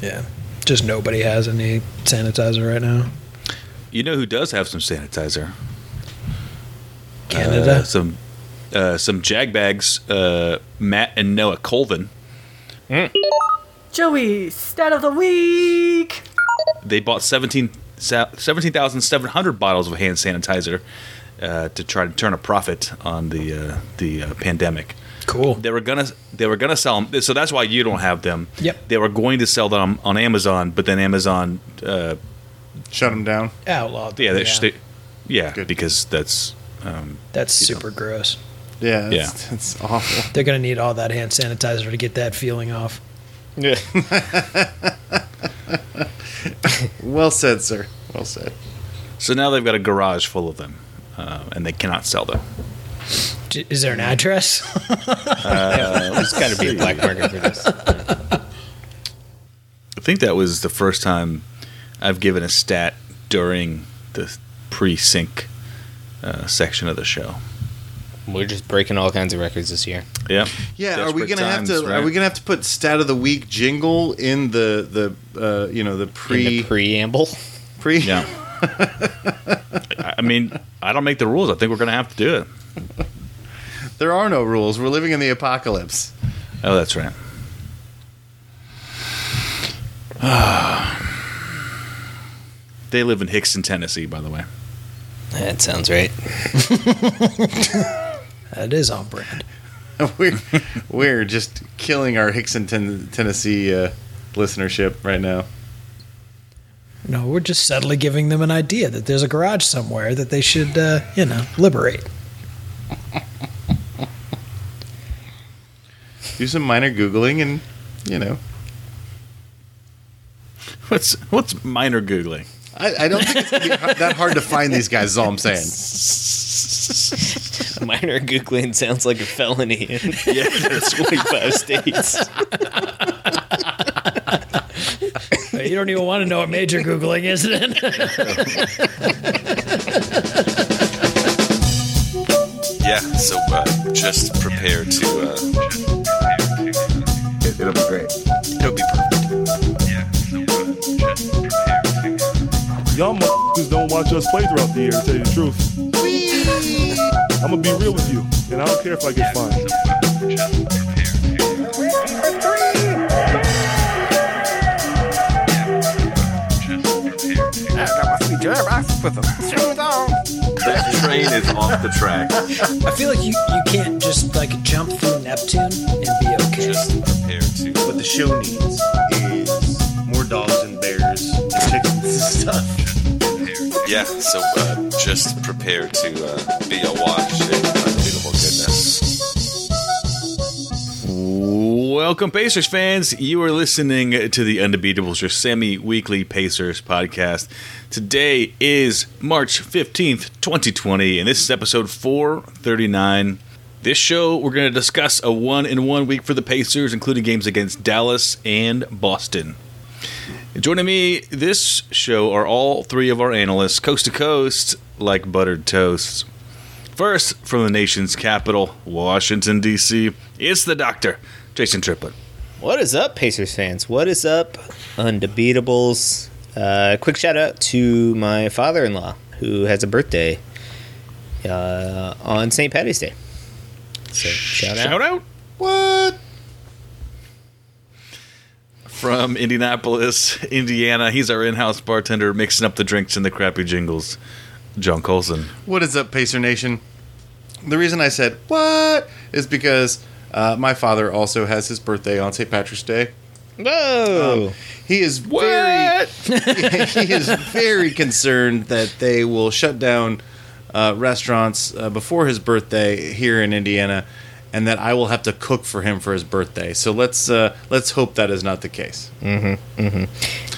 Yeah. Just nobody has any sanitizer right now. You know who does have some sanitizer? Canada. Uh, some uh, some jag bags. Uh, Matt and Noah Colvin. Joey, stat of the week. They bought 17 sa- 17,700 bottles of hand sanitizer uh, to try to turn a profit on the uh, the uh, pandemic. Cool. They were gonna they were gonna sell them, so that's why you don't have them. Yep. They were going to sell them on, on Amazon, but then Amazon, uh, Shut them down. Outlawed. yeah, they, yeah. they- yeah, Good. because that's um, That's you know. super gross. Yeah, Yeah. that's, that's awful. They're gonna need all that hand sanitizer to get that feeling off. Yeah. Well said, sir. Well said. so now they've got a garage full of them, uh, and they cannot sell them. J- Is there an address? There's got to be a black market for this. I think that was the first time I've given a stat during the pre-sync uh, section of the show. We're just breaking all kinds of records this year. Yep. Yeah, are we gonna times, have to? Are we gonna have to put stat of the week jingle in the the uh, you know the In pre the preamble. pre? Yeah. I I mean, I don't make the rules. I think we're going to have to do it. There are no rules. We're living in the apocalypse. Oh, that's right. they live in Hixson, Tennessee, by the way. That sounds right. that is on brand. we're we're just killing our Hixson, ten- Tennessee uh, listenership right now. No, we're just subtly giving them an idea that there's a garage somewhere that they should, uh, you know, liberate. Do some minor googling and you know. What's what's minor googling? I, I don't think it's gonna be that hard to find these guys. Is all I'm saying. Minor googling sounds like a felony in Yeah, 25 states. You don't even want to know what major Googling is then. Yeah, so uh, just prepare to. Uh, It, will be great. it'll be perfect. Y'all motherfuckers don't watch us play throughout the year, to tell you the truth. I'm gonna be real with you, and I don't care if I get fined. That train is off the track. I feel like you, you can't just like jump through Neptune and be okay. Just prepare to. What the show needs is more dogs and bears and chickens and stuff. Yeah, so uh, just prepare to uh, be awash in unbeatable goodness. Welcome, Pacers fans. You are listening to the Undebeatables, your semi weekly Pacers podcast. Today is March 15th, 2020, and this is episode 439. This show, we're going to discuss a one in one week for the Pacers, including games against Dallas and Boston. Joining me this show are all three of our analysts, coast to coast, like buttered toast. First, from the nation's capital, Washington, D.C., it's the doctor, Jason Triplett. What is up, Pacers fans? What is up, Undebeatables? Uh, quick shout out to my father in law who has a birthday uh, on St. Patty's Day. So, shout out. Shout out What? from Indianapolis, Indiana. He's our in house bartender mixing up the drinks and the crappy jingles. John Colson. What is up, Pacer Nation? The reason I said what is because uh, my father also has his birthday on St. Patrick's Day. Whoa! He is very he is very concerned that they will shut down uh, restaurants uh, before his birthday here in Indiana, and that I will have to cook for him for his birthday. So let's uh, let's hope that is not the case. An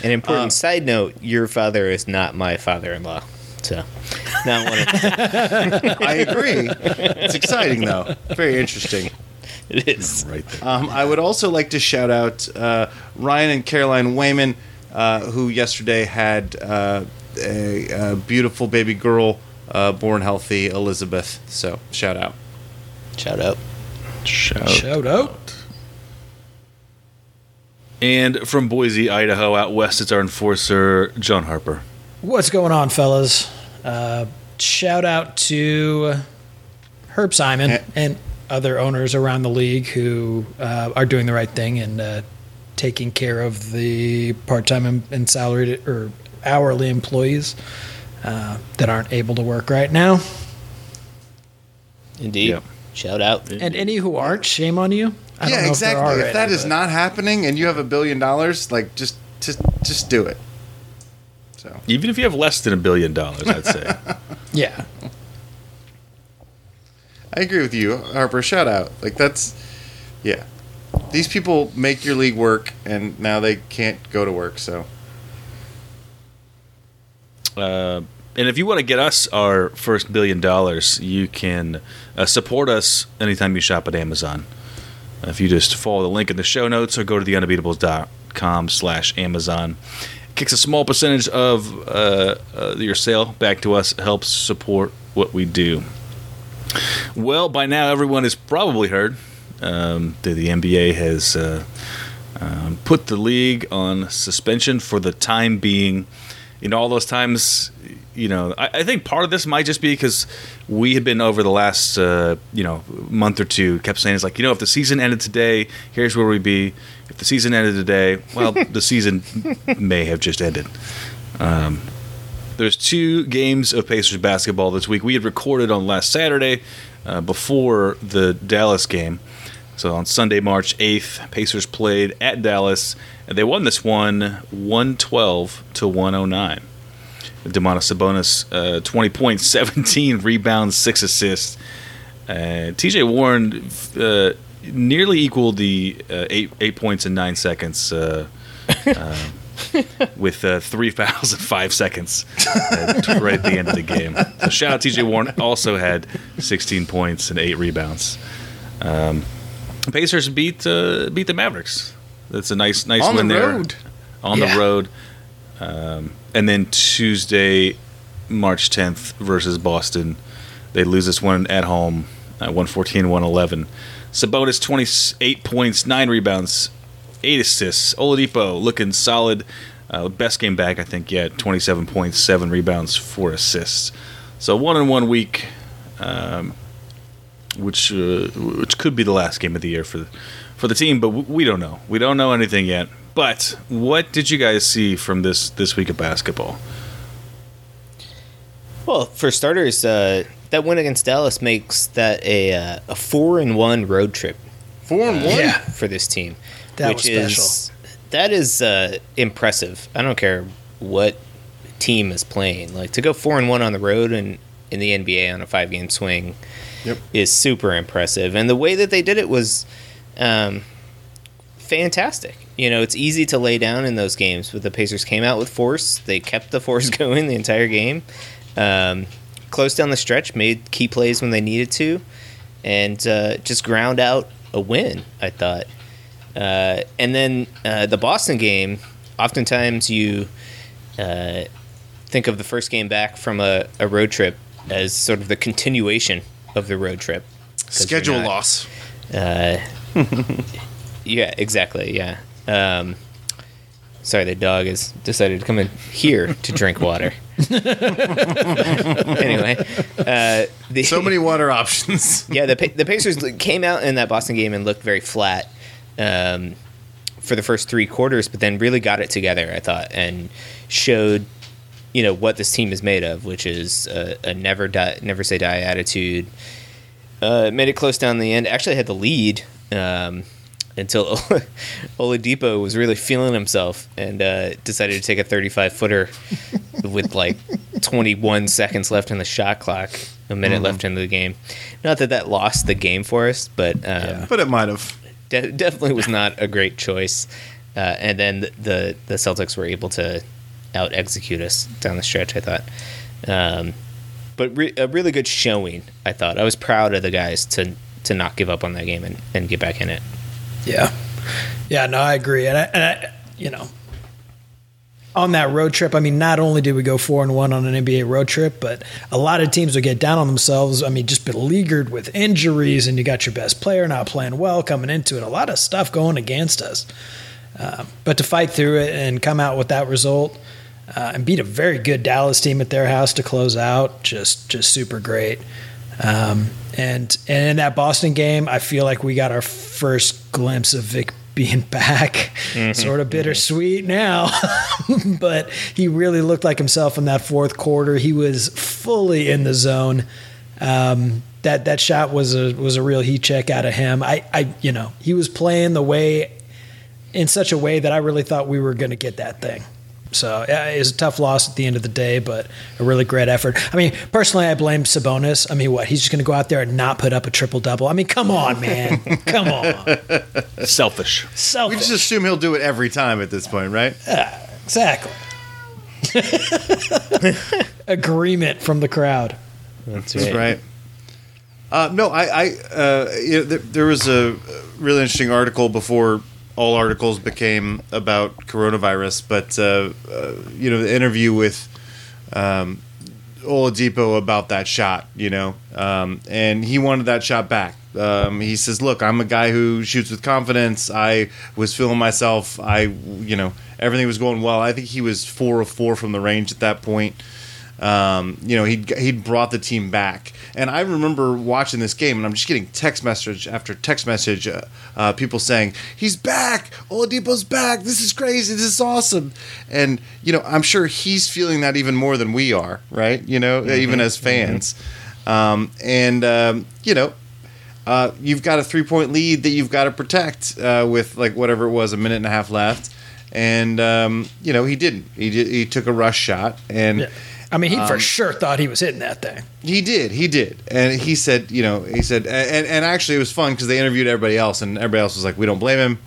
important Uh, side note: your father is not my father-in-law. So, not one of I agree. it's exciting though. Very interesting. it is. Right there. Um, I would also like to shout out uh, Ryan and Caroline Wayman, uh, who yesterday had uh, a, a beautiful baby girl uh, born healthy, Elizabeth. So shout out. Shout out. Shout, Shout out. And from Boise, Idaho, out west, it's our enforcer, John Harper. What's going on, fellas? Uh, shout out to Herb Simon Eh. and other owners around the league who uh, are doing the right thing and uh, taking care of the part-time and, and salaried or hourly employees uh, that aren't able to work right now. Indeed. Yep. Shout out. And any who aren't, shame on you. I don't yeah, know exactly. If, there are If that any, is but- not happening and you have a billion dollars, like just just just do it. So Even if you have less than a billion dollars, I'd say. yeah, I agree with you, Harper. Shout out. Like that's yeah. These people make your league work, and now they can't go to work. So Uh, and if you want to get us our first billion dollars, you can uh, support us anytime you shop at Amazon. If you just follow the link in the show notes or go to theundebeatables.com slash Amazon. It kicks a small percentage of uh, uh, your sale back to us. Helps support what we do. Well, by now everyone has probably heard um, that the NBA has uh, um, put the league on suspension for the time being. You know, all those times, you know, I, I think part of this might just be because we had been over the last, uh, you know, month or two, kept saying it's like, you know, if the season ended today, here's where we'd be. If the season ended today, well, the season may have just ended. Um, there's two games of Pacers basketball this week. We had recorded on last Saturday uh, before the Dallas game. So on Sunday, March 8th, Pacers played at Dallas, and they won this one 112 to 109. Domantas Sabonis, uh, 20 points, 17 rebounds, 6 assists. Uh, TJ Warren uh, nearly equaled the uh, eight, eight points in nine seconds. Uh, with uh, three fouls in five seconds uh, right at the end of the game. So shout out TJ Warren. Also had 16 points and eight rebounds. Um, Pacers beat uh, beat the Mavericks. That's a nice nice On the win there road. on Yeah. the road. Um, and then Tuesday, March 10th versus Boston, they lose this one at home, uh, 114 111. Sabonis 28 points, 9 rebounds, 8 assists. Oladipo looking solid. Uh, best game back, I think, yet. 27 points, 7 rebounds, 4 assists. So one in one week, um, which uh, which could be the last game of the year for the, for the team, but we don't know. We don't know anything yet. But what did you guys see from this this week of basketball? Well, for starters, uh, that win against Dallas makes that a uh, a four and one road trip four and one. Yeah. for this team, That which was is that is uh, impressive. I don't care what team is playing. Like to go four and one on the road and in the NBA on a five game swing Yep. is super impressive. And the way that they did it was um, fantastic. You know, it's easy to lay down in those games, but the Pacers came out with force. They kept the force going the entire game. Um, closed down the stretch, made key plays when they needed to, and uh, just ground out a win. I thought. Uh, and then uh, the Boston game. Oftentimes, you uh, think of the first game back from a, a road trip as sort of the continuation of the road trip. Schedule not- loss. uh, yeah, exactly. Yeah. Um, sorry, the dog has decided to come in here to drink water. anyway, uh, the, So many water options. yeah, the the Pacers came out in that Boston game and looked very flat um, for the first three quarters, but then really got it together. I thought and showed you know what this team is made of, which is a, a never die, never say die attitude. Uh, made it close down the end. Actually, had the lead um, until Oladipo was really feeling himself and uh, decided to take a 35 footer with like 21 seconds left in the shot clock, a minute left in the game. Not that that lost the game for us, but um, but it might have. de- definitely was not a great choice. Uh, and then the, the the Celtics were able to out execute us down the stretch. I thought, um, but re- a really good showing. I thought I was proud of the guys to to not give up on that game and, and get back in it. Yeah, yeah, no, I agree, and I, and I, you know, on that road trip, I mean, not only did we go four and one on an NBA road trip, but a lot of teams would get down on themselves. I mean, just beleaguered with injuries, and you got your best player not playing well coming into it. A lot of stuff going against us, Uh, but to fight through it and come out with that result uh, and beat a very good Dallas team at their house to close out, just just super great. Um, and and in that Boston game, I feel like we got our first glimpse of Vic being back. Sort of bittersweet now, but he really looked like himself in that fourth quarter. He was fully in the zone. Um, that that shot was a was a real heat check out of him. I, I you know he was playing the way in such a way that I really thought we were going to get that thing. So yeah, it was a tough loss at the end of the day, but a really great effort. I mean, personally, I blame Sabonis. I mean, what he's just going to go out there and not put up a triple double? I mean, come on, man, come on, Selfish. Selfish. We just assume he'll do it every time at this point, right? exactly. Agreement from the crowd. That's That's right. right. Uh, no, I, I uh, you know, there, there was a really interesting article before all articles became about coronavirus, but uh, uh, you know, the interview with um, Oladipo about that shot, you know, um, and he wanted that shot back. Um, he says, "Look, I'm a guy who shoots with confidence. I was feeling myself. I, you know, everything was going well. I think he was four of four from the range at that point." Um, you know, he'd he'd brought the team back, and I remember watching this game, and I'm just getting text message after text message, uh, uh, people saying he's back, Oladipo's back, this is crazy, this is awesome, and you know, I'm sure he's feeling that even more than we are, right? You know, even as fans, um, and um, you know, uh, you've got a three point lead that you've got to protect uh, with like whatever it was, a minute and a half left, and um, you know he didn't. He did, he took a rush shot, and Yeah. I mean, he for Um, sure thought he was hitting that thing. he did, he did, and he said, you know, he said, and and actually it was fun because they interviewed everybody else, and everybody else was like, we don't blame him.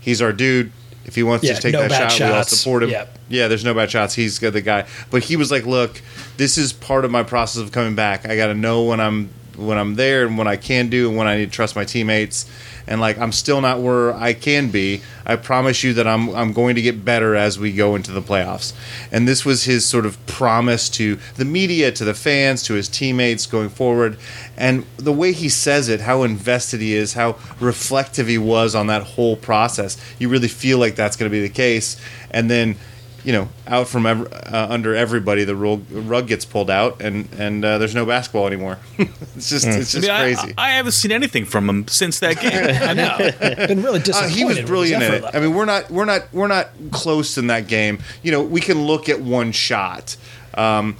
He's our dude. If he wants Yeah, to take no that shot, we all support him. Yep. Yeah, there's no bad shots. He's got the guy, but he was like, look, this is part of my process of coming back. I got to know when I'm when I'm there and what I can do and when I need to trust my teammates. And like I'm still not where I can be. I promise you that I'm I'm going to get better as we go into the playoffs. And this was his sort of promise to the media, to the fans, to his teammates going forward. And the way he says it, how invested he is, how reflective he was on that whole process. You really feel like that's going to be the case. And then you know, out from ev- uh, under everybody, the rug, rug gets pulled out, and and uh, there's no basketball anymore. it's just it's I, just mean, I- crazy. I, haven't seen anything from him since that game. I know. Been really Uh, disappointed. he was brilliant in it. level. I mean, we're not we're not we're not close in that game. You know, we can look at one shot, um,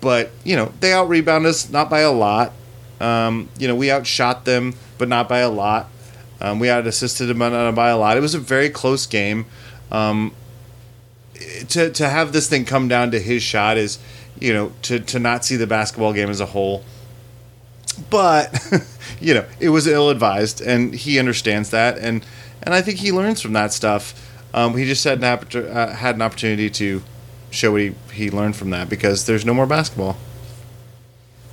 but you know they out rebound us not by a lot. Um, you know, we outshot them, but not by a lot. Um, we out assisted them by by a lot. It was a very close game. Um, to to have this thing come down to his shot is, you know, to to not see the basketball game as a whole. But you know, it was ill advised, and he understands that, and and I think he learns from that stuff. Um, he just had an oppor- uh, had an opportunity to show what he, he learned from that because there's no more basketball.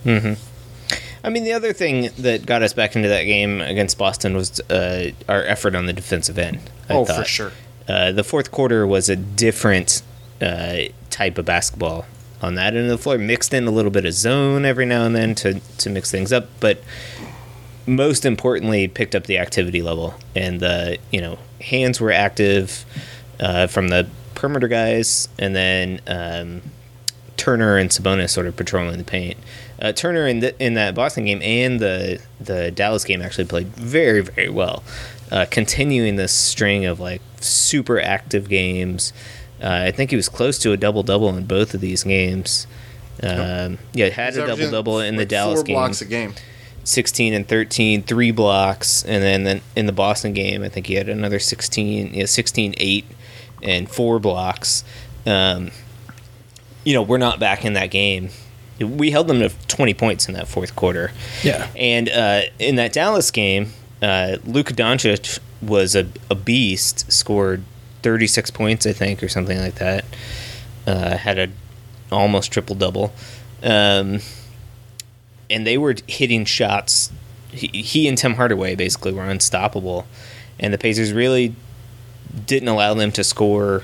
Hmm. I mean, the other thing that got us back into that game against Boston was uh, our effort on the defensive end. I oh, for sure. Uh, the fourth quarter was a different uh, type of basketball on that end of the floor, mixed in a little bit of zone every now and then to, to mix things up, but most importantly, picked up the activity level and the you know hands were active uh, from the perimeter guys, and then um, Turner and Sabonis sort of patrolling the paint. Uh, Turner in the, in that Boston game and the the Dallas game actually played very very well, uh, continuing this string of like super active games. Uh, I think he was close to a double double in both of these games. Um, yeah, had He's a double double in the like, Dallas four game. blocks a game. 16 and 13, three blocks, and then, then in the Boston game, I think he had another 16, yeah, 16, 8, and four blocks. Um, you know, we're not back in that game. We held them to 20 points in that fourth quarter. Yeah. And uh, in that Dallas game, uh, Luka Doncic was a, a beast, scored 36 points, I think, or something like that. Uh, had a almost triple double. Um, and they were hitting shots. He, he and Tim Hardaway basically were unstoppable, and the Pacers really didn't allow them to score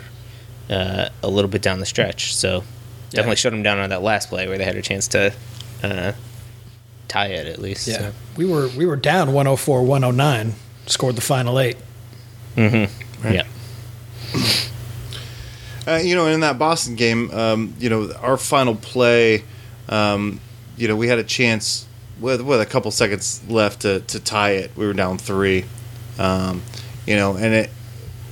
uh, a little bit down the stretch. So definitely shut them down on that last play where they had a chance to uh, tie it at least. Yeah. So. We were we were down 104 109, scored the final eight. Mm hmm. Yeah. Uh, you know, in that Boston game, um, you know, our final play, um, you know, we had a chance with with a couple seconds left to, to tie it. We were down three, um, you know, and it,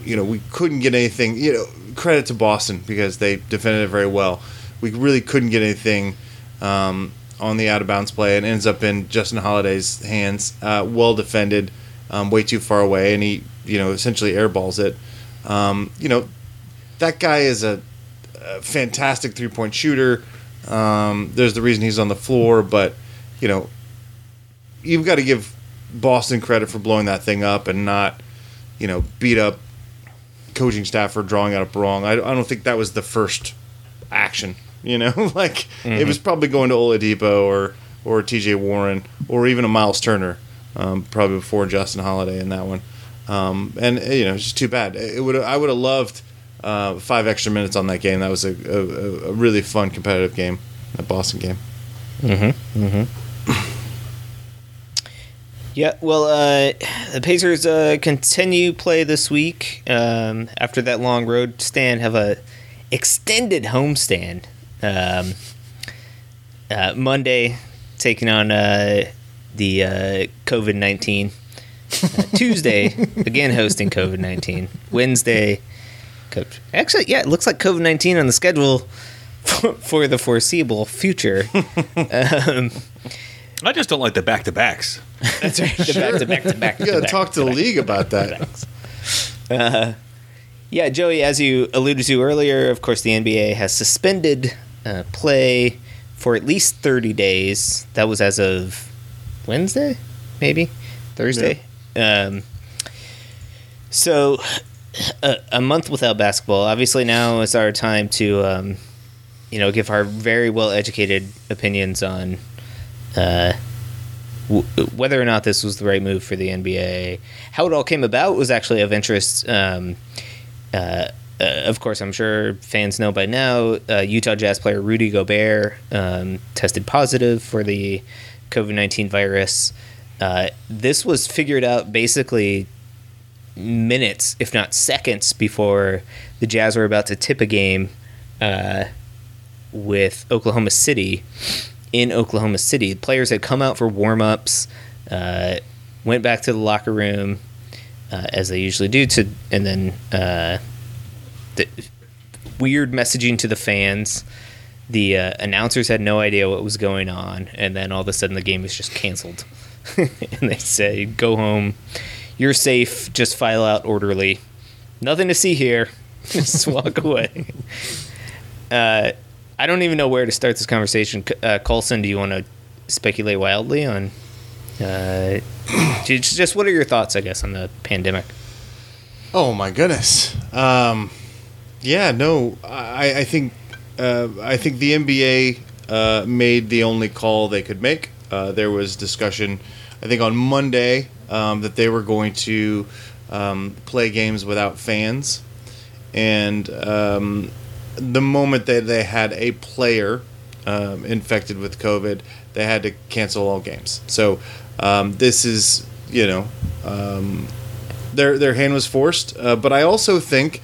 you know, we couldn't get anything. You know, credit to Boston because they defended it very well. We really couldn't get anything um, on the out of bounds play, and ends up in Justin Holiday's hands. Uh, well defended, um, way too far away, and he, you know, essentially airballs it. Um, you know, that guy is a, a fantastic three point shooter. Um, there's the reason he's on the floor, but you know, you've got to give Boston credit for blowing that thing up and not, you know, beat up coaching staff for drawing it up wrong. I, I don't think that was the first action. You know, like it was probably going to Oladipo or or T.J. Warren or even a Miles Turner, um, probably before Justin Holiday in that one. Um, and uh, you know, it's just too bad. It would I would have loved uh, five extra minutes on that game. That was a, a, a really fun competitive game, that Boston game. Mhm. Mhm. Yeah, well, uh, the Pacers uh, continue play this week um, after that long road stand. Have a extended homestand. Um, uh, Monday, taking on uh, the uh, COVID nineteen. Uh, Tuesday, again hosting COVID nineteen. Wednesday, co- actually, yeah, it looks like COVID nineteen on the schedule for, for the foreseeable future. um, I just don't like the back to backs. that's right. The back to back to back. You got to talk to the league about that. Yeah, Joey, as you alluded to earlier, of course, the NBA has suspended uh, play for at least 30 days. That was as of Wednesday, maybe Thursday. Um, so, a, a month without basketball. Obviously, now is our time to, um, you know, give our very well educated opinions on uh, w- whether or not this was the right move for the NBA. How it all came about was actually of interest. Um, uh, uh, of course, I'm sure fans know by now. Uh, Utah Jazz player Rudy Gobert um, tested positive for the COVID 19 virus. Uh, this was figured out basically minutes, if not seconds, before the Jazz were about to tip a game uh, with Oklahoma City in Oklahoma City. Players had come out for warm ups, uh, went back to the locker room uh, as they usually do, to and then the weird messaging to the fans. The uh, announcers had no idea what was going on, and then all of a sudden the game was just canceled. and they say, "Go home. You're safe. Just file out orderly. Nothing to see here. Just walk away." Uh, I don't even know where to start this conversation. Uh, Colson, do you want to speculate wildly on? Uh, just what are your thoughts, I guess, on the pandemic? Oh my goodness. Um, yeah, no, I, I think uh, I think the NBA uh, made the only call they could make. Uh, there was discussion, I think, on Monday um, that they were going to um, play games without fans, and um, the moment that they had a player um, infected with COVID, they had to cancel all games. So um, this is, you know, um, their their hand was forced. Uh, but I also think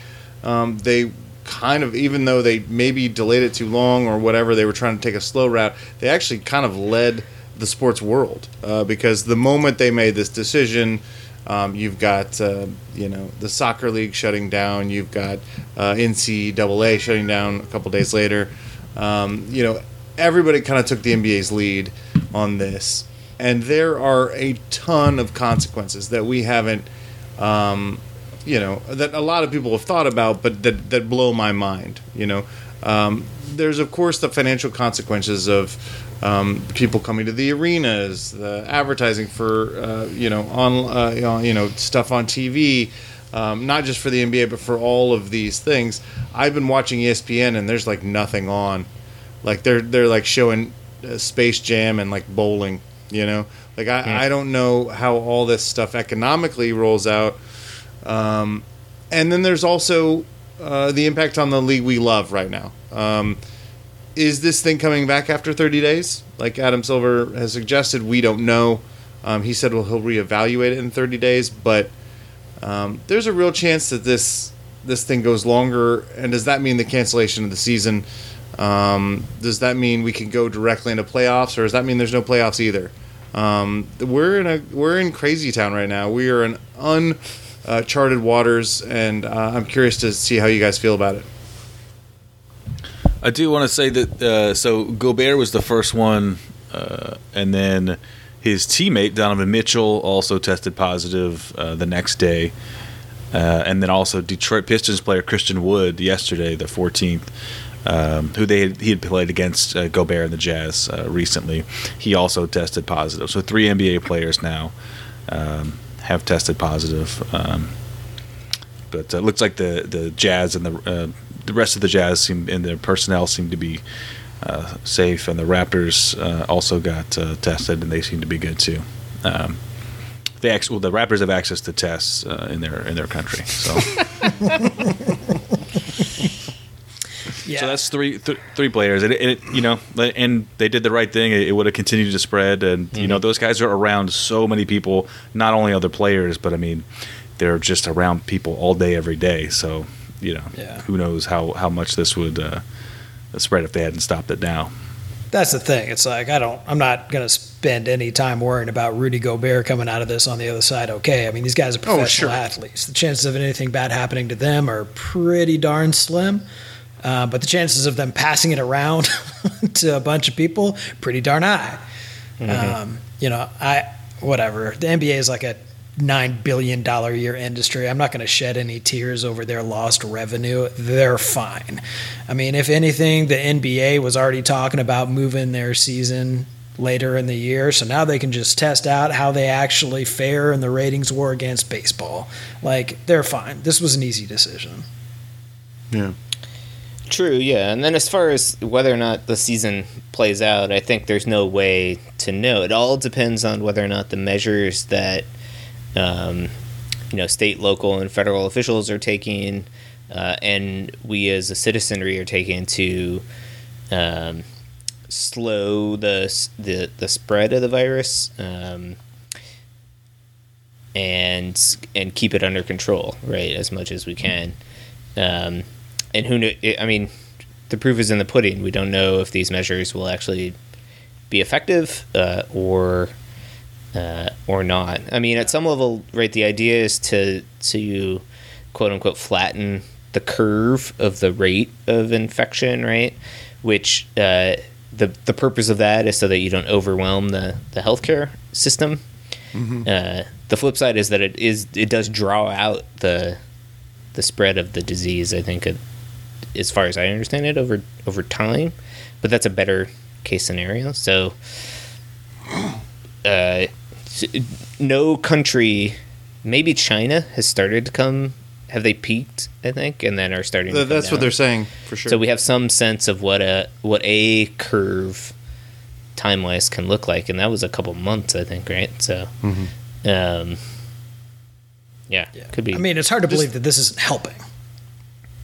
um, they kind of, even though they maybe delayed it too long or whatever, they were trying to take a slow route. They actually kind of led the sports world uh, because the moment they made this decision. Um, you've got uh, you know the soccer league shutting down. You've got uh, NCAA shutting down a couple days later. Um, you know everybody kind of took the NBA's lead on this, and there are a ton of consequences that we haven't um, you know that a lot of people have thought about, but that that blow my mind. You know, um, there's of course the financial consequences of um, people coming to the arenas, the advertising for uh, you know on uh, you know, stuff on TV. Um, not just for the NBA, but for all of these things. I've been watching ESPN, and there's like nothing on. Like they're they're like showing uh, Space Jam and like bowling. You know, like I, I don't know how all this stuff economically rolls out. Um, and then there's also uh, the impact on the league we love right now. Um, is this thing coming back after 30 days? Like Adam Silver has suggested, we don't know. Um, he said well, he'll reevaluate it in 30 days, but um, there's a real chance that this this thing goes longer, and does that mean the cancellation of the season? Um, does that mean we can go directly into playoffs, or does that mean there's no playoffs either? Um, we're in a we're in crazy town right now. We are in uncharted waters, and uh, I'm curious to see how you guys feel about it. I do want to say that uh, so Gobert was the first one, uh, and then his teammate Donovan Mitchell also tested positive uh, the next day, uh, and then also Detroit Pistons player Christian Wood yesterday, the 14th. Um, who they had, he had played against uh, Gobert and the Jazz uh, recently. He also tested positive. So three NBA players now um, have tested positive. Um, but it looks like the the Jazz and the uh, the rest of the Jazz seem and their personnel seem to be uh, safe, and the Raptors uh, also got uh, tested, and they seem to be good too. Um, they actually, well, the Raptors have access to tests uh, in their in their country, so Yeah. so that's three th- three players, and it, it, you know, and they did the right thing. It, it would have continued to spread, and you know, those guys are around so many people, not only other players, but I mean, they're just around people all day, every day. So you know, Yeah. who knows how how much this would uh, spread if they hadn't stopped it now. That's the thing. It's like I don't. I'm not going to spend any time worrying about Rudy Gobert coming out of this on the other side. Okay. I mean, these guys are professional sure. athletes. The chances of anything bad happening to them are pretty darn slim. Uh, but the chances of them passing it around to a bunch of people pretty darn high. Um, you know, I whatever. The NBA is like a nine billion dollar a year industry. I'm not going to shed any tears over their lost revenue. They're fine. I mean, if anything, the NBA was already talking about moving their season later in the year, so now they can just test out how they actually fare in the ratings war against baseball. Like they're fine. This was an easy decision. Yeah. True, yeah. And then as far as whether or not the season plays out, I think there's no way to know. It all depends on whether or not the measures that um, you know state, local, and federal officials are taking, uh, and we as a citizenry are taking to um, slow the the the spread of the virus. Um, and and keep it under control, right, as much as we can. Um, and who know? I mean, the proof is in the pudding. We don't know if these measures will actually be effective uh, or uh, or not. I mean, at some level, right? The idea is to to quote unquote flatten the curve of the rate of infection, right? Which uh, the the purpose of that is so that you don't overwhelm the the healthcare system. Uh, the flip side is that it is it does draw out the the spread of the disease. I think, it, as far as I understand it, over over time, but that's a better case scenario. So, uh, no country, maybe China has started to come. Have they peaked? I think, and then are starting. to Th- come That's what they're saying for sure. So we have some sense of what a what a curve time wise can look like, and that was a couple months, I think, right? So, um, yeah, could be. I mean, it's hard to believe that this isn't helping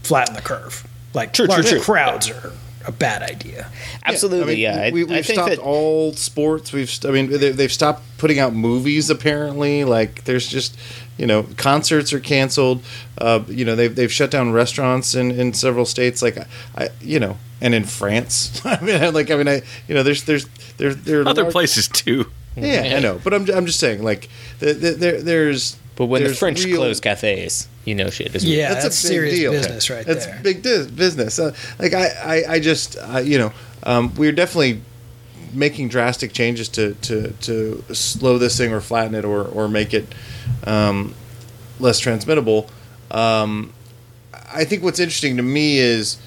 flatten the curve. Like True, true, large true. crowds are a bad idea. absolutely, yeah. I, we, we've I think stopped that all sports. We've, I mean, they, they've stopped putting out movies. Apparently, like there's just, you know, concerts are canceled. Uh, you know, they've they've shut down restaurants in, in several states. Like, I, I you know, and in France. I mean, like, I mean, I, you know, there's there's there there are Other large- places too. Yeah, I know, but I'm I'm just saying, like, the, the, there there's. But when the there's French real- close cafes, you know, shit is Yeah, that's, that's, a big serious deal. business right that's there. big di- business. Uh, like I, I, I just, uh, you know, um, we're definitely making drastic changes to, to, to slow this thing or flatten it or, or make it um, less transmittable. Um, I think what's interesting to me is,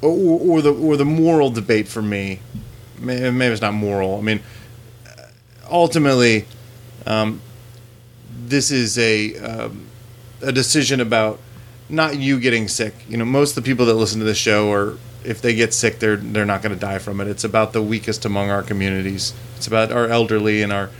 or, or the or the moral debate for me. Maybe it's not moral. I mean, ultimately, um, this is a um, a decision about not you getting sick. You know, most of the people that listen to this show are if they get sick, they're they're not going to die from it. It's about the weakest among our communities. It's about our elderly and our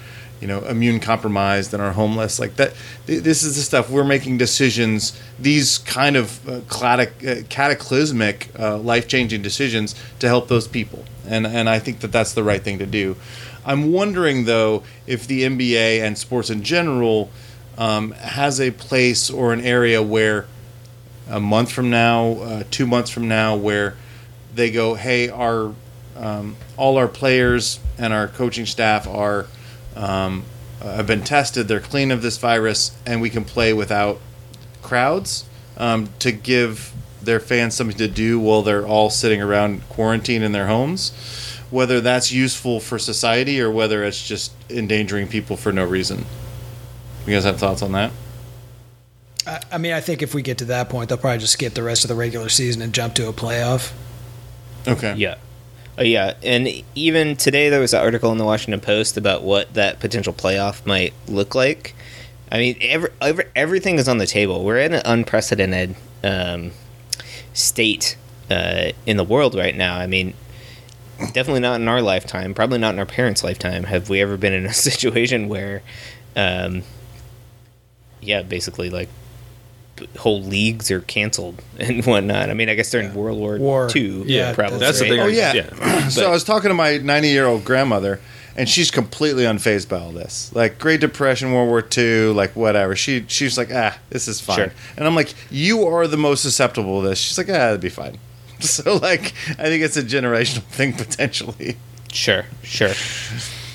you know immune compromised and our homeless. Like that. th- This is the stuff we're making decisions. These kind of uh, uh, cataclysmic, uh, life changing decisions to help those people. And and I think that that's the right thing to do. I'm wondering though if the NBA and sports in general um, has a place or an area where a month from now, uh, two months from now, where they go, hey, our um, all our players and our coaching staff are um, have been tested. They're clean of this virus, and we can play without crowds um, to give their fans something to do while they're all sitting around quarantine in their homes. Whether that's useful for society or whether it's just endangering people for no reason. You guys have thoughts on that? I, I mean, I think if we get to that point, they'll probably just skip the rest of the regular season and jump to a playoff. Okay. Yeah. Oh, yeah. And even today, there was an article in the Washington Post about what that potential playoff might look like. I mean, every, every, everything is on the table. We're in an unprecedented um, state uh, in the world right now. I mean, definitely not in our lifetime, probably not in our parents' lifetime, have we ever been in a situation where, um, yeah, basically, like, whole leagues are canceled and whatnot. I mean, I guess during World War, War. II, Yeah, probably. That's the thing. Oh yeah. Yeah. so I was talking to my 90 year old grandmother, and she's completely unfazed by all this. Like Great Depression, World War II, like whatever. She she's like, ah, this is fine. Sure. And I'm like, you are the most susceptible to this. She's like, ah, that'd be fine. So like, I think it's a generational thing potentially. Sure, sure.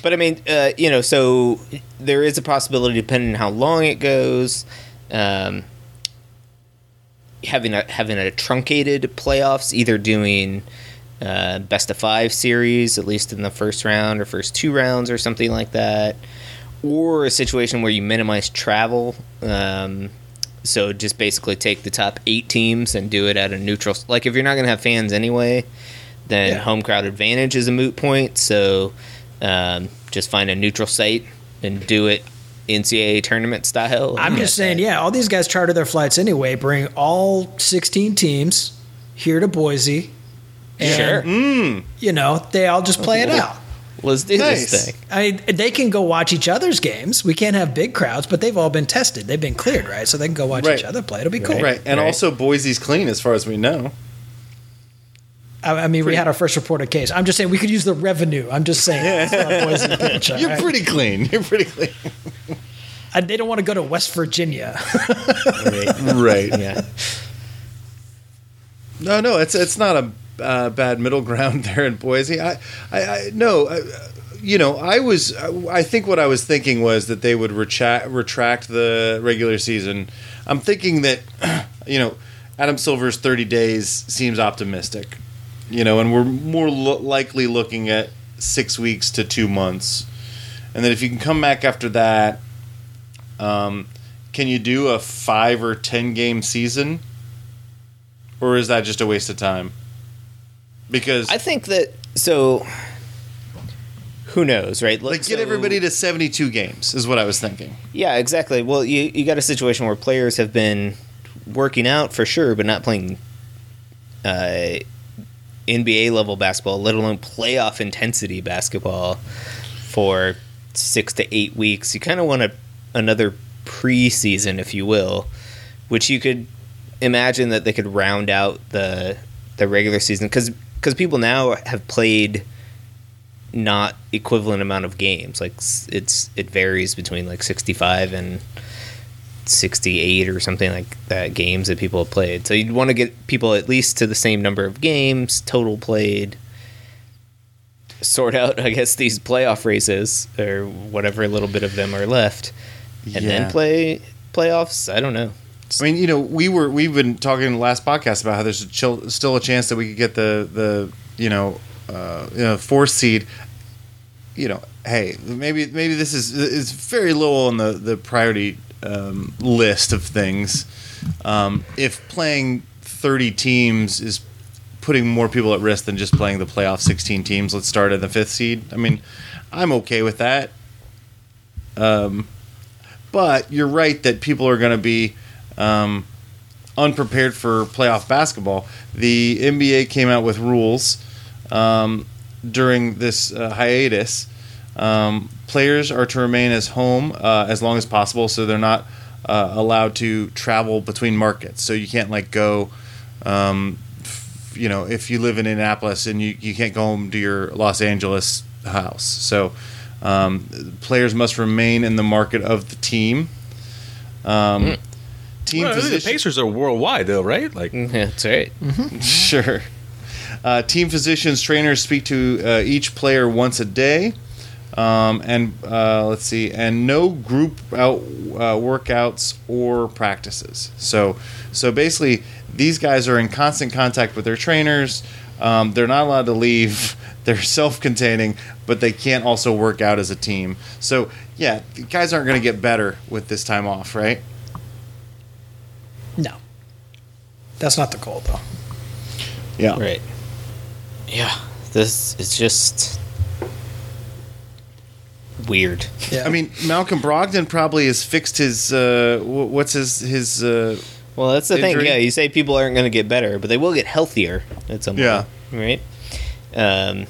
But I mean, uh, you know, so there is a possibility, depending on how long it goes, um, having a having a truncated playoffs, either doing uh, best of five series, at least in the first round or first two rounds, or something like that, or a situation where you minimize travel. Um, so just basically take the top eight teams and do it at a neutral. Like if you're not going to have fans anyway, then Yeah. home crowd advantage is a moot point. So um, just find a neutral site and do it NCAA tournament style. I'm just saying, yeah, all these guys charter their flights anyway. Bring all 16 teams here to Boise. Sure. And, you know, they all just play it out. Let's do Nice. this thing. I mean, they can go watch each other's games. We can't have big crowds, but they've all been tested. They've been cleared, right? So they can go watch Right. each other play. It'll be cool. Right. And Right. also Boise's clean as far as we know. I, I mean, we had our first reported case. I'm just saying we could use the revenue. I'm just saying. for our Boise pitch, You're right? pretty clean. You're pretty clean. I, they don't want to go to West Virginia. right. Yeah. No, no, it's it's not a uh, bad middle ground there in Boise. I, I, I no, I, you know, I was, I think what I was thinking was that they would retract retract the regular season. I'm thinking that, you know, Adam Silver's 30 days seems optimistic, you know, and we're more lo- likely looking at six weeks to two months, and then if you can come back after that, um, can you do a five or ten game season? or is that just a waste of time? Because I think that so. Who knows, right? like get So- everybody to seventy two games is what I was thinking. Yeah, exactly. Well, you you got a situation where players have been working out for sure, but not playing uh, NBA level basketball, let alone playoff intensity basketball for six to eight weeks. You kind of want a, another preseason, if you will, which you could imagine that they could round out the the regular season because people now have played not equivalent amount of games. Like it's it varies between like 65 and 68 or something like that games that people have played. So you'd want to get people at least to the same number of games total played. Sort out, I guess, these playoff races or whatever little bit of them are left, and Yeah. then play playoffs. I don't know. I mean, you know, we were we've been talking in the last podcast about how there's a chil- still a chance that we could get the the you know uh, you know fourth seed. You know, hey, maybe maybe this is is very low on the the priority um, list of things. Um, if playing thirty teams is putting more people at risk than just playing the playoff sixteen teams, let's start at the fifth seed. I mean, I'm okay with that. Um, but you're right that people are going to be um, unprepared for playoff basketball. The NBA came out with rules um, during this uh, hiatus. Um, players are to remain as home uh, as long as possible, so they're not uh, allowed to travel between markets. So you can't like go. Um, f- you know, if you live in Indianapolis and you, you can't go home to your Los Angeles house, so um, players must remain in the market of the team. Um, team Well, I think the. Pacers are worldwide, though, right? Like, Yeah, that's right. Sure. Uh, team physicians, trainers speak to uh, each player once a day, um, and uh, let's see, and no group out uh, workouts or practices. So, so basically, these guys are in constant contact with their trainers. Um, they're not allowed to leave. They're self-containing, but they can't also work out as a team. So, yeah, the guys aren't going to get better with this time off, right? No. That's not the goal, though. Yeah. Right. Yeah. This is just weird. Yeah. I mean, Malcolm Brogdon probably has fixed his uh, what's his his uh, Well, that's the Injury? thing. Yeah, you say people aren't going to get better, but they will get healthier at some point. Yeah. Right. Um,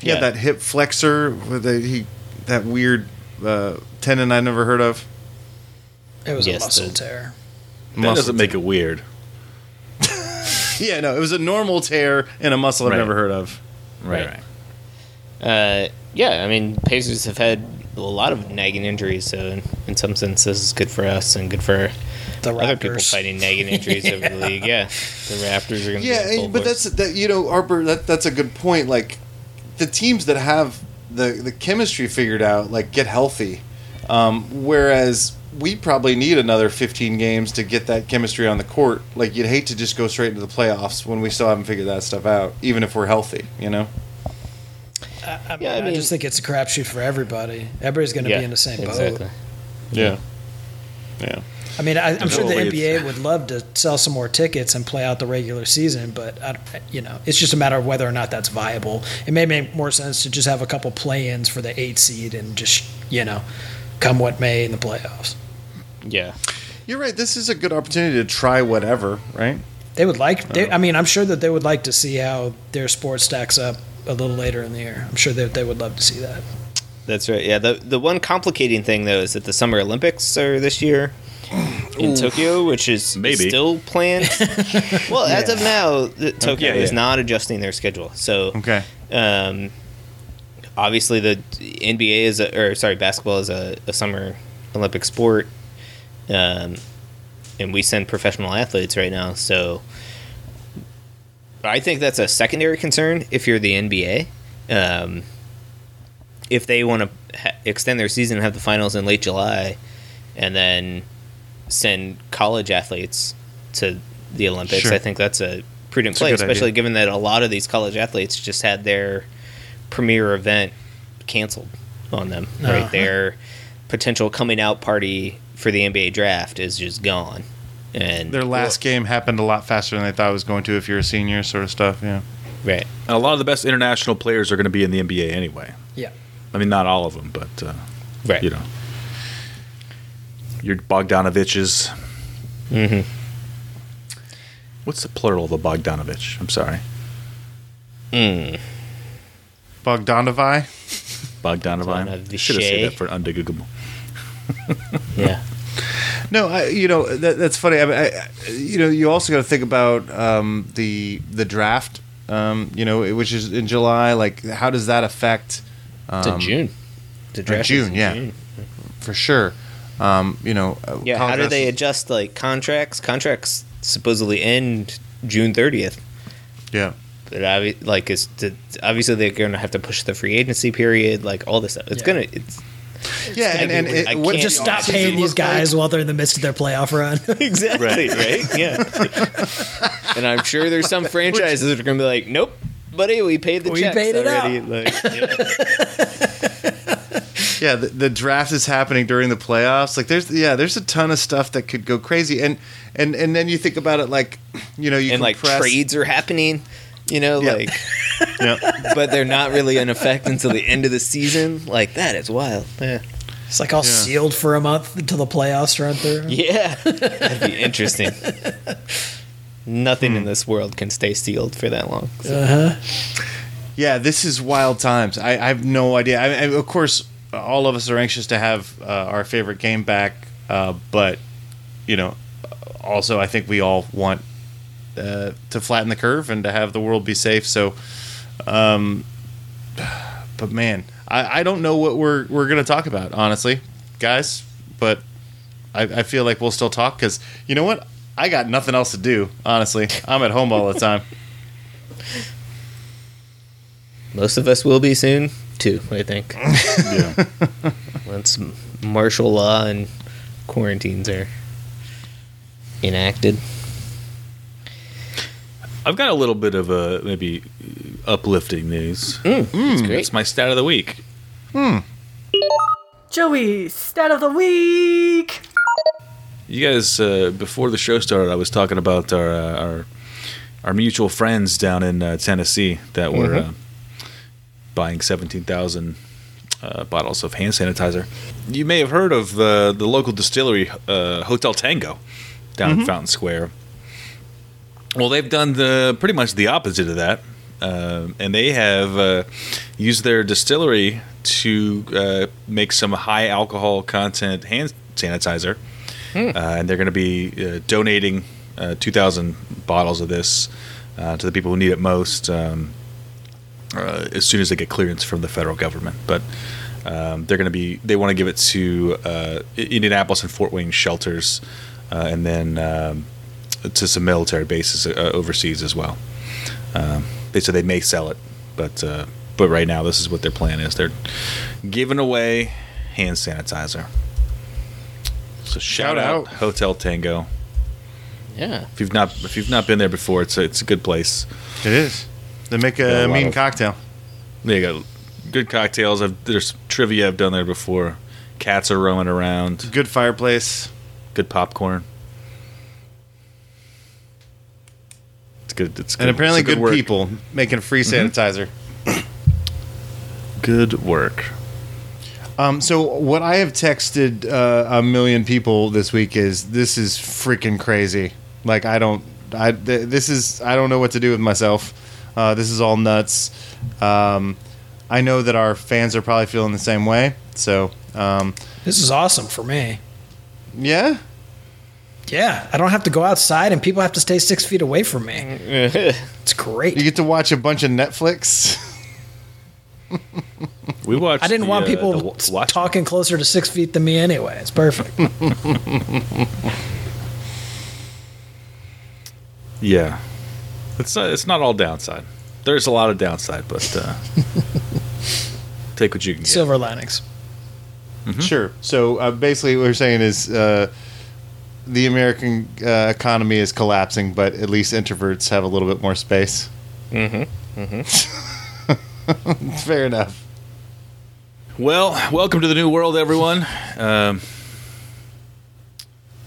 he had that hip flexor with the, he that weird uh, tendon I never heard of. it was yes, a muscle the- tear. That Muscle doesn't make it weird. Yeah, no, it was a normal tear in a muscle I've Right. never heard of. Right. Right. Uh, yeah, I mean, Pacers have had a lot of nagging injuries, so in, in some sense, this is good for us and good for The other people Raptors. fighting nagging injuries over the league. Yeah, the Raptors are going to Yeah, be and- but force. that's that you know, Arbor. That that's a good point. Like the teams that have the the chemistry figured out, like get healthy, um, whereas we probably need another 15 games to get that chemistry on the court. Like you'd hate to just go straight into the playoffs when we still haven't figured that stuff out, even if we're healthy. You know. I, I, mean, Yeah, I I, just think it's a crapshoot for everybody. Everybody's going to yeah, be in the same exactly. boat. Yeah. Yeah. I mean, I, I'm sure the NBA would love to sell some more tickets and play out the regular season, but I, you know, it's just a matter of whether or not that's viable. It may make more sense to just have a couple play-ins for the eight seed and just you know, come what may in the playoffs. Yeah. You're right. This is a good opportunity to try whatever, right? They would like. They, I mean, I'm sure that they would like to see how their sport stacks up a little later in the year. I'm sure that they would love to see that. That's right. Yeah. The the one complicating thing though is that the Summer Olympics are this year in Tokyo, which is Maybe. still planned. well, as of now, the, Tokyo Yeah, is yeah. not adjusting their schedule. So, Okay. um, obviously, the NBA is a, or sorry, basketball is a, a Summer Olympic sport, um, and we send professional athletes right now. So, I think that's a secondary concern if you're the NBA. Um, if they want to ha- extend their season and have the finals in late July, and then send college athletes to the Olympics, Sure. I think that's a prudent a play, good especially idea. given that a lot of these college athletes just had their premier event canceled on them. Uh-huh. Right, their potential coming out party for the NBA draft is just gone. And Their last game happened a lot faster than they thought it was going to. If you're a senior, sort of stuff. Yeah. right, And a lot of the best international players are going to be in the NBA anyway. Yeah. I mean, not all of them, but uh, right, you know, your Bogdanoviches. hmm What's the plural of a Bogdanovich? I'm sorry, Mm. Bogdanovi. Bogdanovi. Should have said that for undiggable. Yeah, No, I, you know that, that's funny. I, mean, I, I- you know, you also got to think about um, the the draft. Um, you know, which is in July. Like, how does that affect? Um, it's in June. The draft is June, in yeah. June. for sure. Um, you know, uh, Yeah, how do they adjust like contracts? Contracts supposedly end June thirtieth. Yeah, But obvi- like, is to, obviously they're going to have to push the free agency period, like all this stuff. It's Yeah. gonna, it's yeah, and, and it, I what Just stop paying these look like? guys while they're in the midst of their playoff run. exactly right. Yeah, and I'm sure there's some franchises that are going to be like, nope, buddy, we paid the We checks paid it already. out. Like, yeah. yeah, the, the draft is happening during the playoffs. Like, there's yeah, there's a ton of stuff that could go crazy, and and and then you think about it like, you know, you and like trades are happening. You know, Yeah. like, Yeah. but they're not really in effect until the end of the season. Like that is wild. Yeah. It's like all Yeah. sealed for a month until the playoffs run through. Yeah, that'd be interesting. Nothing Hmm. in this world can stay sealed for that long. So- Uh huh. Yeah, this is wild times. I, I have no idea. I, I, of course, all of us are anxious to have uh, our favorite game back, uh, but you know, also I think we all want uh, to flatten the curve and to have the world be safe. So, um, but man, I, I don't know what we're we're gonna talk about, honestly, guys. But I, I feel like we'll still talk because you know what? I got nothing else to do. Honestly, I'm at home all the time. Most of us will be soon too. I think Yeah. once martial law and quarantines are enacted. I've got a little bit of a maybe uplifting news. It's great. It's my stat of the week. Joey, stat of the week. You guys, uh, before the show started, I was talking about our uh, our our mutual friends down in uh, Tennessee that were uh, buying seventeen thousand uh, bottles of hand sanitizer. You may have heard of the the local distillery, uh, Hotel Tango, down in Fountain Square. Well, they've done the pretty much the opposite of that, uh, and they have uh, used their distillery to uh, make some high alcohol content hand sanitizer, uh, and they're going to be uh, donating uh, 2,000 bottles of this uh, to the people who need it most um, uh, as soon as they get clearance from the federal government. But um, they're going to be they want to give it to uh, Indianapolis and Fort Wayne shelters, uh, and then um, to some military bases uh, overseas as well. Um, they said they may sell it, but uh, but right now this is what their plan is. They're giving away hand sanitizer. So shout, Shout out out. Hotel Tango. Yeah. If you've not if you've not been there before, it's a, it's a good place. It is. They make Yeah, a, a mean of- cocktail. They got good cocktails. I've, there's trivia I've done there before. Cats are roaming around. Good fireplace. Good popcorn. Good. It's good. And apparently it's a good, work. people making free sanitizer. Good work. Um, so what I have texted uh, a million people this week is this is freaking crazy. Like I don't, I th- this is I don't know what to do with myself. Uh, this is all nuts. Um, I know that our fans are probably feeling the same way. So um, This is awesome for me. yeah, Yeah, I don't have to go outside and people have to stay six feet away from me. It's great. you get to watch a bunch of Netflix. We watched. I didn't the, want uh, people the wa- talking closer to six feet than me anyway. It's perfect. Yeah, it's not, it's not all downside. There's a lot of downside, but uh, take what you can get. Silver linings. Sure. So uh, basically, what we're saying is uh, the American uh, economy is collapsing, but at least introverts have a little bit more space. Mm-hmm. Mm-hmm. Fair enough. Well, welcome to the new world, everyone. Um,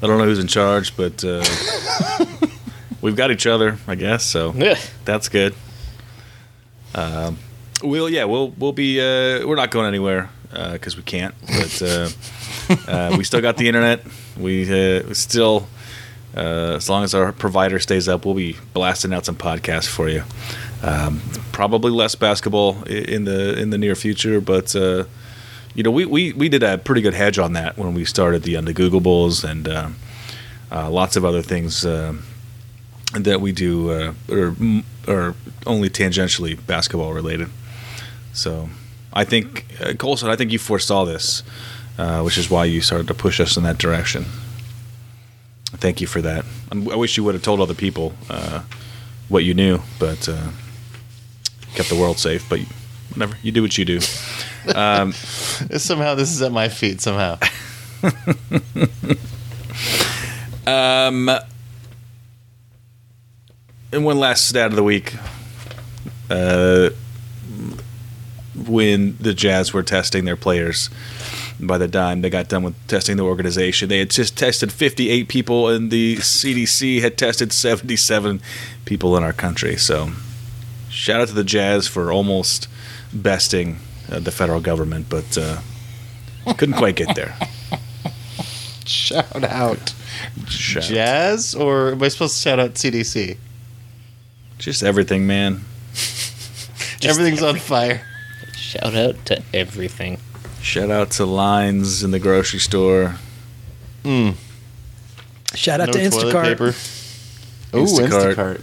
I don't know who's in charge, but uh, we've got each other, I guess. So Yeah. that's good. Um, we'll yeah, we'll we'll be uh, we're not going anywhere because we can't, but uh, uh, we still got the internet. We uh, still. Uh, as long as our provider stays up, we'll be blasting out some podcasts for you. Um, probably less basketball in the in the near future, but uh, you know we, we, we did a pretty good hedge on that when we started the under Undegoogleables and um uh, lots of other things um that we do uh, are, are only tangentially basketball related. So I think uh, Colson, I think you foresaw this, uh, which is why you started to push us in that direction. Thank you for that. I'm- wish you would have told other people uh, what you knew, but uh, kept the world safe. But whatever, you do what you do. Somehow this is at my feet. Somehow. Um, and one last stat of the week. Uh, when the Jazz were testing their players, by the time they got done with testing the organization, they had just tested 58 people, and the CDC had tested 77 people in our country. So, shout out to the Jazz for almost besting uh, the federal government, but uh, couldn't quite get there. Shout out. Shout out. Jazz, or am I supposed to shout out CDC? Just everything, man. Everything's on fire. Shout out to everything. Shout out to lines in the grocery store. Shout out no to Instacart. paper. Ooh, Instacart. Instacart.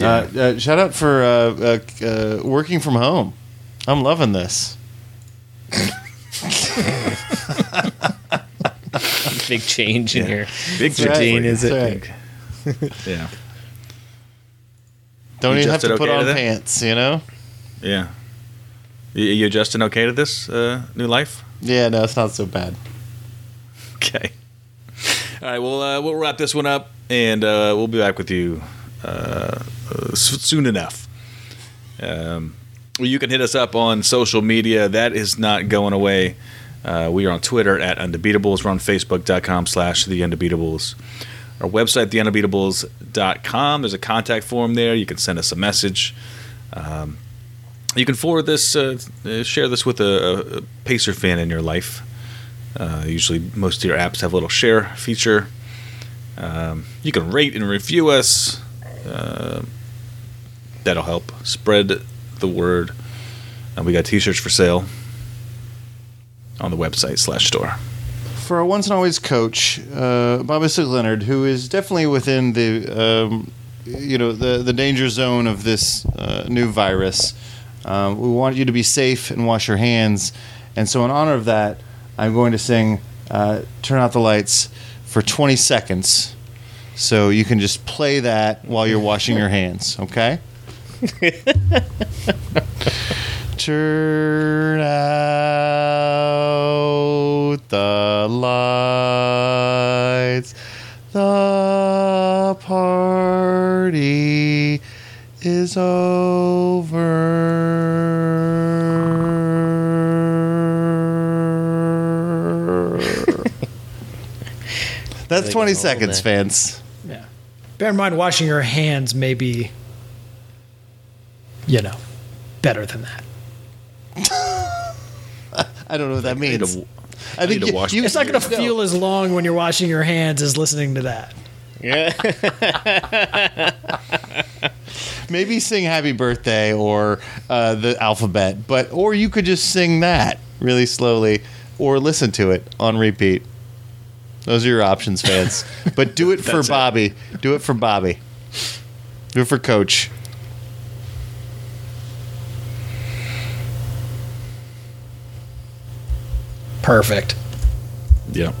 Uh, uh, shout out for uh, uh, uh, working from home. I'm loving this. big change in your Big right. is it? That's right. Yeah. Don't You even have to put okay on pants, you know? Yeah. You, you adjusting okay to this uh, new life? Yeah, no, it's not so bad. Okay. All right. Well, uh, we'll wrap this one up, and uh, we'll be back with you uh, uh, soon enough. Um, you can hit us up on social media. That is not going away. Uh, we are on Twitter at Undebeatables. We're on Facebook.com slash The Undebeatables. Our website, TheUndebeatables.com. There's a contact form there. You can send us a message. Um, you can forward this, uh, uh, share this with a, a Pacer fan in your life. Uh, usually, most of your apps have a little share feature. Um, you can rate and review us. Uh, that'll help spread the word. And we got T-shirts for sale on the website slash store. For our once and always coach, uh, Bobby Slick Leonard, who is definitely within the um, you know the the danger zone of this uh, new virus, um, we want you to be safe and wash your hands. And so, in honor of that, I'm going to sing uh, "Turn Out the Lights" for 20 seconds. So you can just play that while you're washing your hands. Okay. Turn out the lights. The party is over. That's 20 seconds, there. fans. Yeah. Bear in mind, washing your hands may be, you know, better than that. I don't know what that I need means. to- I think need to you- wash you- my It's not going to feel as long when you're washing your hands as listening to that. Yeah. maybe sing happy birthday or uh, the alphabet but or you could just sing that really slowly or listen to it on repeat those are your options fans but do it for That's it. bobby do it for bobby do it for coach Perfect. Yep.